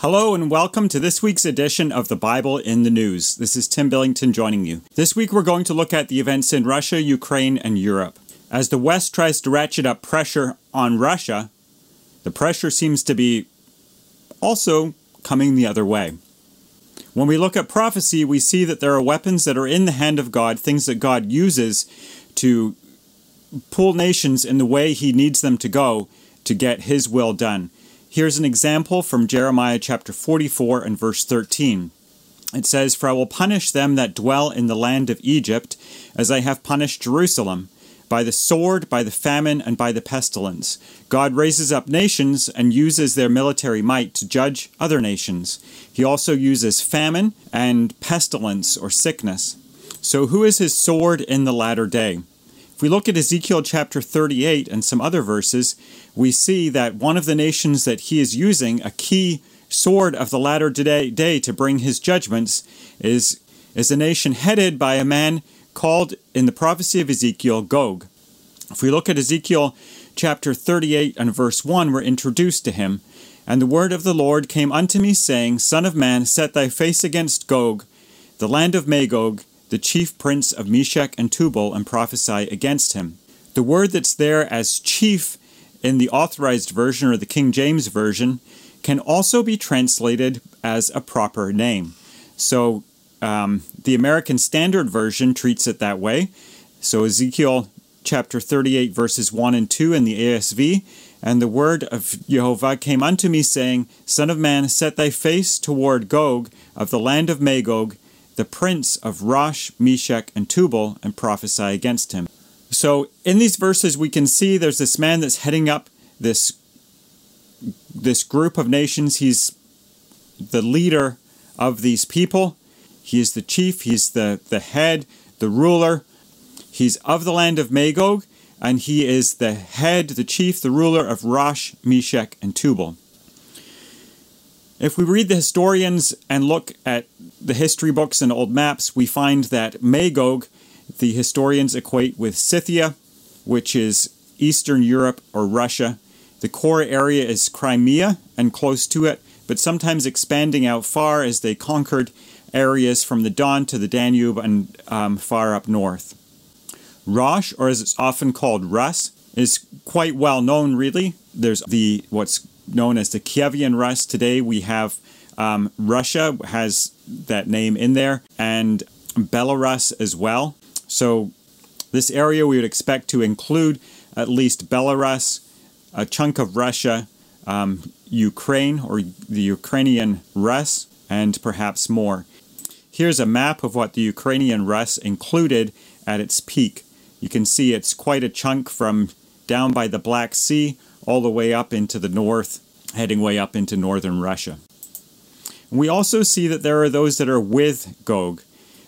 Hello and welcome to this week's edition of the Bible in the News. This is Tim Billington joining you. This week we're going to look at the events in Russia, Ukraine, and Europe. As the West tries to ratchet up pressure on Russia, the pressure seems to be also coming the other way. When we look at prophecy, we see that there are weapons that are in the hand of God, things that God uses to pull nations in the way He needs them to go to get His will done. Here's an example from Jeremiah chapter 44 and verse 13. It says, For I will punish them that dwell in the land of Egypt, as I have punished Jerusalem, by the sword, by the famine, and by the pestilence. God raises up nations and uses their military might to judge other nations. He also uses famine and pestilence or sickness. So, who is his sword in the latter day? If we look at Ezekiel chapter 38 and some other verses, we see that one of the nations that he is using, a key sword of the latter day, to bring his judgments, is, is a nation headed by a man called in the prophecy of Ezekiel Gog. If we look at Ezekiel chapter 38 and verse 1, we're introduced to him. And the word of the Lord came unto me, saying, Son of man, set thy face against Gog, the land of Magog, the chief prince of Meshech and Tubal, and prophesy against him. The word that's there as chief in the authorized version or the King James version can also be translated as a proper name. So um, the American Standard Version treats it that way. So Ezekiel chapter 38, verses 1 and 2 in the ASV. And the word of Jehovah came unto me, saying, Son of man, set thy face toward Gog of the land of Magog, the prince of Rosh, Meshech, and Tubal, and prophesy against him. So in these verses, we can see there's this man that's heading up this this group of nations. He's the leader of these people. He is the chief. He's the the head, the ruler. He's of the land of Magog, and he is the head, the chief, the ruler of Rosh, Meshech, and Tubal. If we read the historians and look at the history books and old maps, we find that Magog, the historians equate with Scythia, which is Eastern Europe or Russia. The core area is Crimea and close to it, but sometimes expanding out far as they conquered areas from the Don to the Danube and um, far up north. Rosh, or as it's often called Rus, is quite well known, really. There's the what's known as the Kievan Rus. Today we have um, Russia has that name in there, and Belarus as well. So this area we would expect to include at least Belarus, a chunk of Russia, um, Ukraine or the Ukrainian Rus, and perhaps more. Here's a map of what the Ukrainian Rus included at its peak. You can see it's quite a chunk from down by the Black Sea all the way up into the north, heading way up into northern Russia. We also see that there are those that are with Gog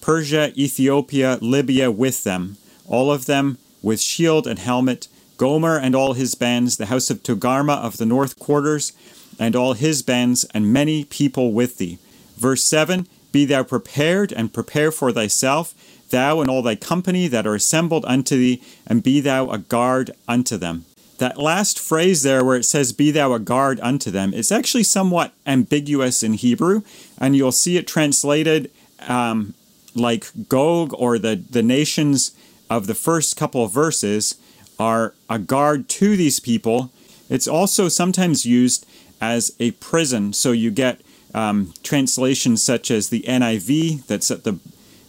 Persia, Ethiopia, Libya with them, all of them with shield and helmet, Gomer and all his bands, the house of Togarmah of the north quarters, and all his bands, and many people with thee. Verse 7 Be thou prepared, and prepare for thyself, thou and all thy company that are assembled unto thee, and be thou a guard unto them. That last phrase there, where it says, Be thou a guard unto them, it's actually somewhat ambiguous in Hebrew, and you'll see it translated um, like Gog or the, the nations of the first couple of verses are a guard to these people. It's also sometimes used as a prison, so you get um, translations such as the NIV that's at the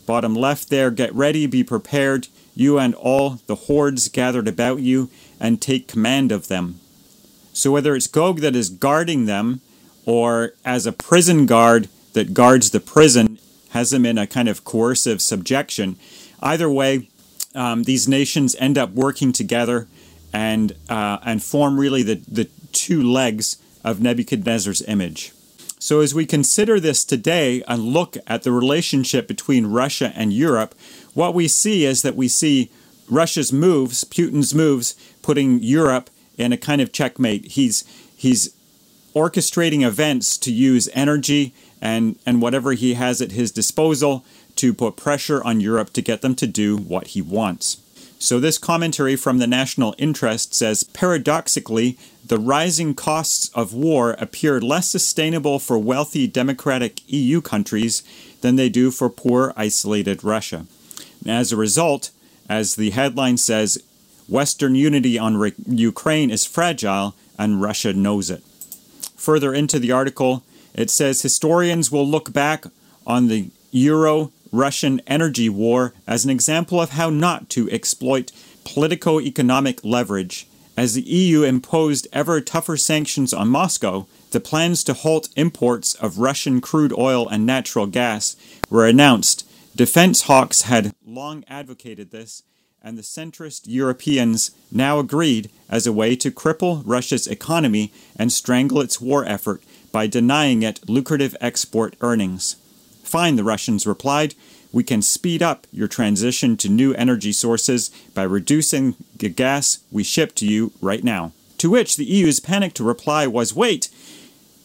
bottom left there get ready, be prepared, you and all the hordes gathered about you and take command of them. So whether it's Gog that is guarding them, or as a prison guard that guards the prison, has them in a kind of coercive subjection, either way, um, these nations end up working together and uh, and form really the, the two legs of Nebuchadnezzar's image. So as we consider this today and look at the relationship between Russia and Europe, what we see is that we see Russia's moves, Putin's moves, putting Europe in a kind of checkmate. He's he's orchestrating events to use energy and and whatever he has at his disposal to put pressure on Europe to get them to do what he wants. So, this commentary from the National Interest says paradoxically, the rising costs of war appear less sustainable for wealthy democratic EU countries than they do for poor, isolated Russia. As a result, as the headline says, Western unity on Re- Ukraine is fragile and Russia knows it. Further into the article, it says historians will look back on the Euro Russian energy war as an example of how not to exploit politico economic leverage. As the EU imposed ever tougher sanctions on Moscow, the plans to halt imports of Russian crude oil and natural gas were announced. Defense hawks had long advocated this, and the centrist Europeans now agreed as a way to cripple Russia's economy and strangle its war effort by denying it lucrative export earnings. Fine, the Russians replied. We can speed up your transition to new energy sources by reducing the gas we ship to you right now. To which the EU's panicked reply was wait,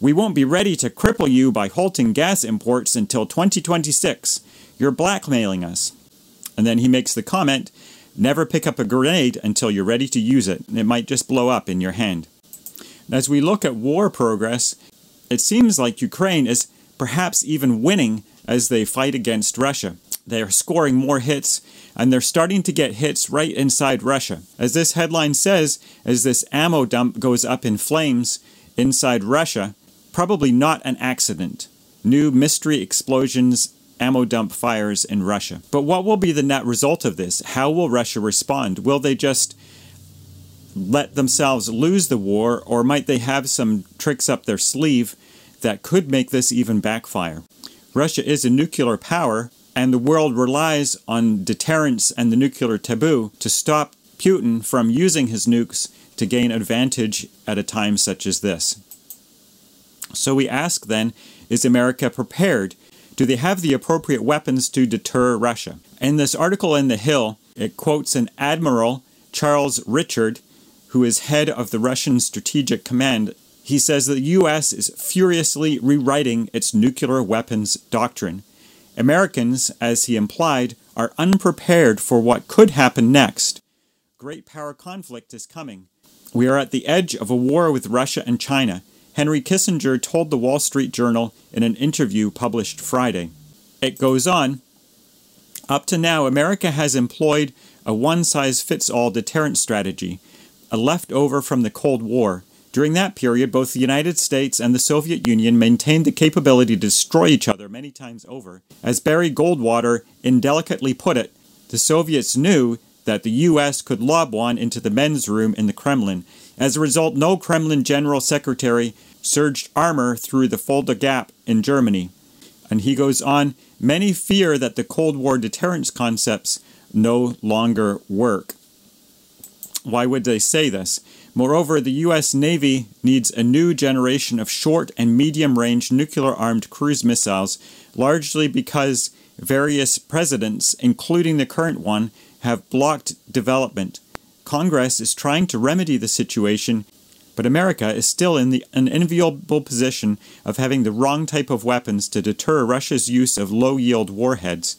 we won't be ready to cripple you by halting gas imports until 2026. You're blackmailing us. And then he makes the comment never pick up a grenade until you're ready to use it. It might just blow up in your hand. As we look at war progress, it seems like Ukraine is perhaps even winning as they fight against Russia. They are scoring more hits, and they're starting to get hits right inside Russia. As this headline says, as this ammo dump goes up in flames inside Russia, probably not an accident. New mystery explosions, ammo dump fires in Russia. But what will be the net result of this? How will Russia respond? Will they just let themselves lose the war, or might they have some tricks up their sleeve that could make this even backfire? Russia is a nuclear power, and the world relies on deterrence and the nuclear taboo to stop Putin from using his nukes to gain advantage at a time such as this. So we ask then is America prepared? Do they have the appropriate weapons to deter Russia? In this article in The Hill, it quotes an Admiral, Charles Richard, who is head of the Russian Strategic Command he says the U.S. is furiously rewriting its nuclear weapons doctrine. Americans, as he implied, are unprepared for what could happen next. Great power conflict is coming. We are at the edge of a war with Russia and China, Henry Kissinger told the Wall Street Journal in an interview published Friday. It goes on Up to now, America has employed a one size fits all deterrent strategy, a leftover from the Cold War during that period, both the United States and the Soviet Union maintained the capability to destroy each other many times over. As Barry Goldwater indelicately put it, the Soviets knew that the U.S. could lob one into the men's room in the Kremlin. As a result, no Kremlin general secretary surged armor through the Fulda Gap in Germany. And he goes on many fear that the Cold War deterrence concepts no longer work. Why would they say this? Moreover, the U.S. Navy needs a new generation of short and medium range nuclear armed cruise missiles, largely because various presidents, including the current one, have blocked development. Congress is trying to remedy the situation, but America is still in the unenviable position of having the wrong type of weapons to deter Russia's use of low yield warheads.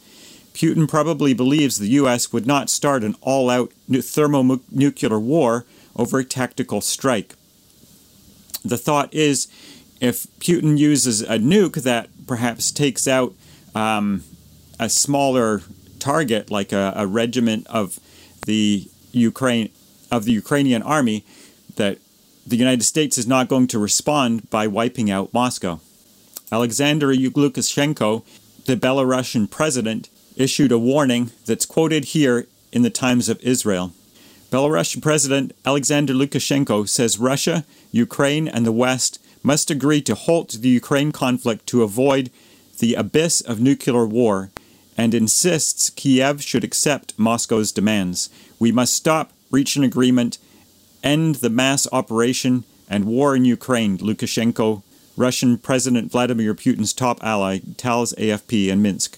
Putin probably believes the U.S. would not start an all out thermonuclear war over a tactical strike. The thought is if Putin uses a nuke that perhaps takes out um, a smaller target, like a, a regiment of the Ukraine of the Ukrainian army, that the United States is not going to respond by wiping out Moscow. Alexander Lukashenko, the Belarusian president, issued a warning that's quoted here in the Times of Israel. Belarusian President Alexander Lukashenko says Russia, Ukraine, and the West must agree to halt the Ukraine conflict to avoid the abyss of nuclear war and insists Kiev should accept Moscow's demands. We must stop, reach an agreement, end the mass operation and war in Ukraine, Lukashenko, Russian President Vladimir Putin's top ally, tells AFP in Minsk.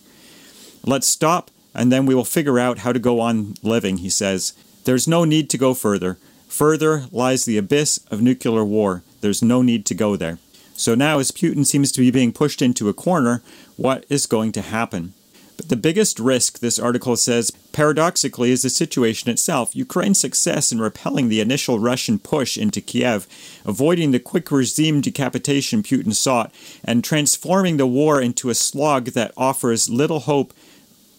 Let's stop, and then we will figure out how to go on living, he says. There's no need to go further. Further lies the abyss of nuclear war. There's no need to go there. So now, as Putin seems to be being pushed into a corner, what is going to happen? But the biggest risk, this article says, paradoxically, is the situation itself. Ukraine's success in repelling the initial Russian push into Kiev, avoiding the quick regime decapitation Putin sought, and transforming the war into a slog that offers little hope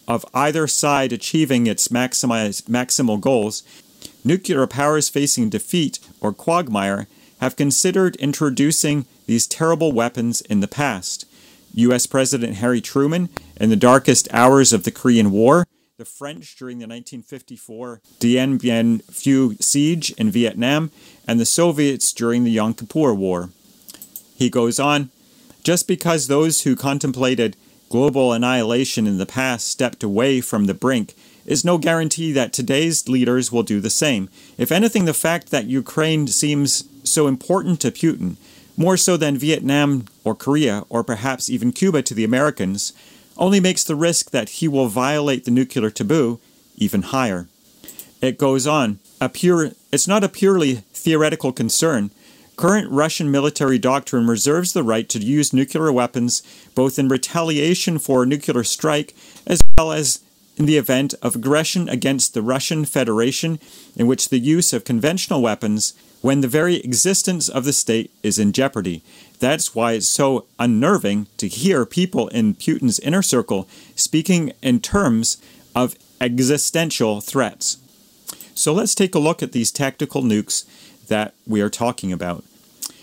of either side achieving its maximal goals, nuclear powers facing defeat or quagmire have considered introducing these terrible weapons in the past. U.S. President Harry Truman in the darkest hours of the Korean War, the French during the 1954 Dien Bien Phu siege in Vietnam, and the Soviets during the Yom Kippur War. He goes on, just because those who contemplated global annihilation in the past stepped away from the brink is no guarantee that today's leaders will do the same. If anything, the fact that Ukraine seems so important to Putin more so than Vietnam or Korea or perhaps even Cuba to the Americans, only makes the risk that he will violate the nuclear taboo even higher. It goes on, a pure it's not a purely theoretical concern. Current Russian military doctrine reserves the right to use nuclear weapons both in retaliation for a nuclear strike as well as in the event of aggression against the Russian Federation in which the use of conventional weapons when the very existence of the state is in jeopardy. That's why it's so unnerving to hear people in Putin's inner circle speaking in terms of existential threats. So let's take a look at these tactical nukes that we are talking about.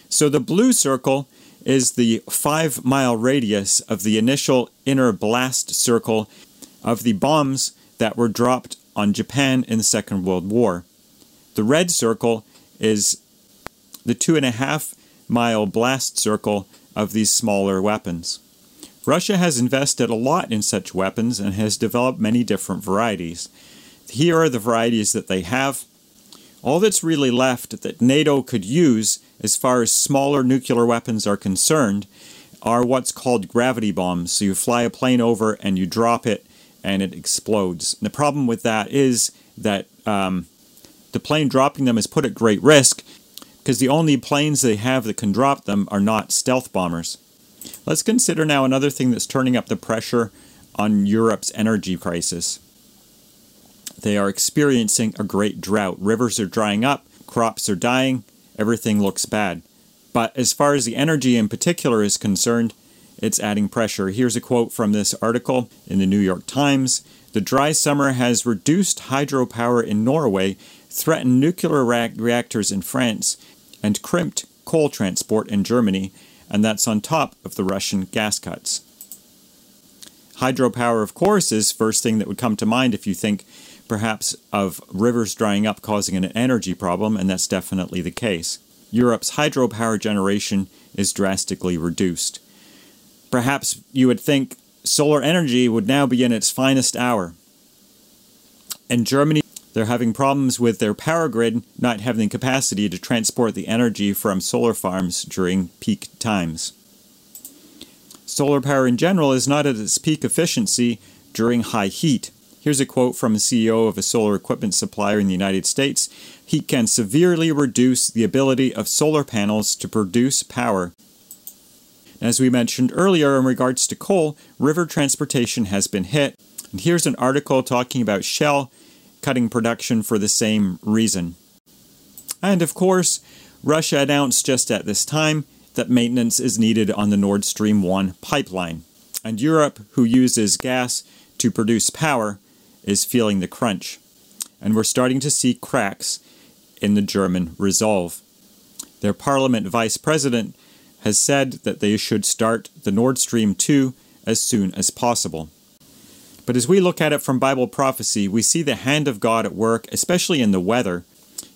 So the blue circle is the five mile radius of the initial inner blast circle of the bombs that were dropped on Japan in the Second World War. The red circle is the two and a half mile blast circle of these smaller weapons. Russia has invested a lot in such weapons and has developed many different varieties. Here are the varieties that they have. All that's really left that NATO could use as far as smaller nuclear weapons are concerned are what's called gravity bombs. So you fly a plane over and you drop it and it explodes. And the problem with that is that um, the plane dropping them is put at great risk because the only planes they have that can drop them are not stealth bombers. Let's consider now another thing that's turning up the pressure on Europe's energy crisis. They are experiencing a great drought. Rivers are drying up, crops are dying, everything looks bad. But as far as the energy in particular is concerned, it's adding pressure. Here's a quote from this article in the New York Times. The dry summer has reduced hydropower in Norway threatened nuclear reactors in France, and crimped coal transport in Germany, and that's on top of the Russian gas cuts. Hydropower, of course, is first thing that would come to mind if you think perhaps of rivers drying up causing an energy problem, and that's definitely the case. Europe's hydropower generation is drastically reduced. Perhaps you would think solar energy would now be in its finest hour. In Germany, they're having problems with their power grid not having the capacity to transport the energy from solar farms during peak times. Solar power in general is not at its peak efficiency during high heat. Here's a quote from a CEO of a solar equipment supplier in the United States Heat can severely reduce the ability of solar panels to produce power. As we mentioned earlier in regards to coal, river transportation has been hit. And here's an article talking about Shell cutting production for the same reason. And of course, Russia announced just at this time that maintenance is needed on the Nord Stream 1 pipeline. And Europe, who uses gas to produce power, is feeling the crunch. And we're starting to see cracks in the German resolve. Their parliament vice president has said that they should start the Nord Stream 2 as soon as possible. But as we look at it from Bible prophecy, we see the hand of God at work, especially in the weather,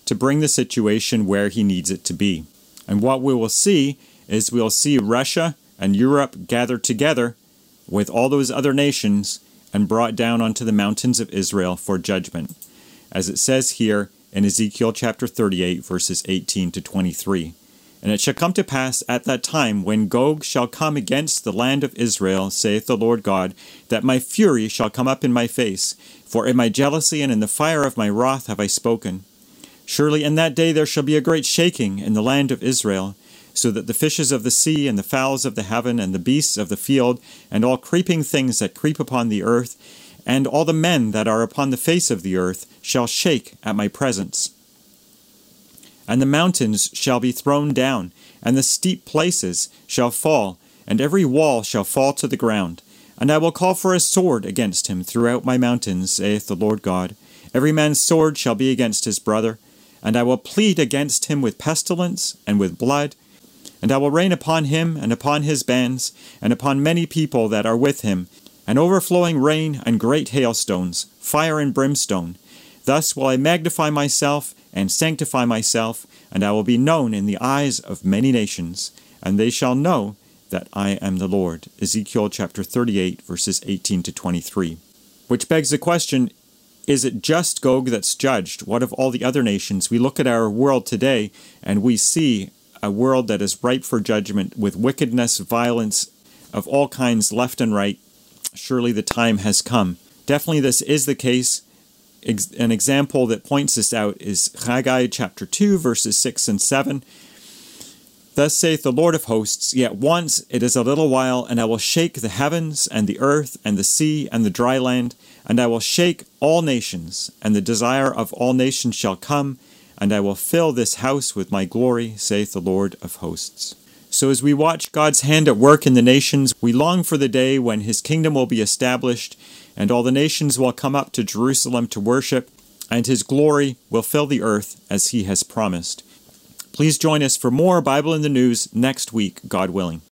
to bring the situation where He needs it to be. And what we will see is we'll see Russia and Europe gathered together with all those other nations and brought down onto the mountains of Israel for judgment, as it says here in Ezekiel chapter 38, verses 18 to 23. And it shall come to pass at that time, when Gog shall come against the land of Israel, saith the Lord God, that my fury shall come up in my face. For in my jealousy and in the fire of my wrath have I spoken. Surely in that day there shall be a great shaking in the land of Israel. so that the fishes of the sea, and the fowls of the heaven, and the beasts of the field, and all creeping things that creep upon the earth, and all the men that are upon the face of the earth, shall shake at my presence. And the mountains shall be thrown down, and the steep places shall fall, and every wall shall fall to the ground. And I will call for a sword against him throughout my mountains, saith the Lord God. Every man's sword shall be against his brother, and I will plead against him with pestilence and with blood, and I will rain upon him and upon his bands, and upon many people that are with him, an overflowing rain and great hailstones, fire and brimstone. Thus will I magnify myself and sanctify myself, and I will be known in the eyes of many nations, and they shall know that I am the Lord. Ezekiel chapter 38, verses 18 to 23. Which begs the question is it just Gog that's judged? What of all the other nations? We look at our world today and we see a world that is ripe for judgment with wickedness, violence of all kinds left and right. Surely the time has come. Definitely, this is the case. An example that points this out is Haggai chapter 2, verses 6 and 7. Thus saith the Lord of hosts, Yet once it is a little while, and I will shake the heavens, and the earth, and the sea, and the dry land, and I will shake all nations, and the desire of all nations shall come, and I will fill this house with my glory, saith the Lord of hosts. So as we watch God's hand at work in the nations, we long for the day when his kingdom will be established, and all the nations will come up to Jerusalem to worship, and his glory will fill the earth as he has promised. Please join us for more Bible in the News next week, God willing.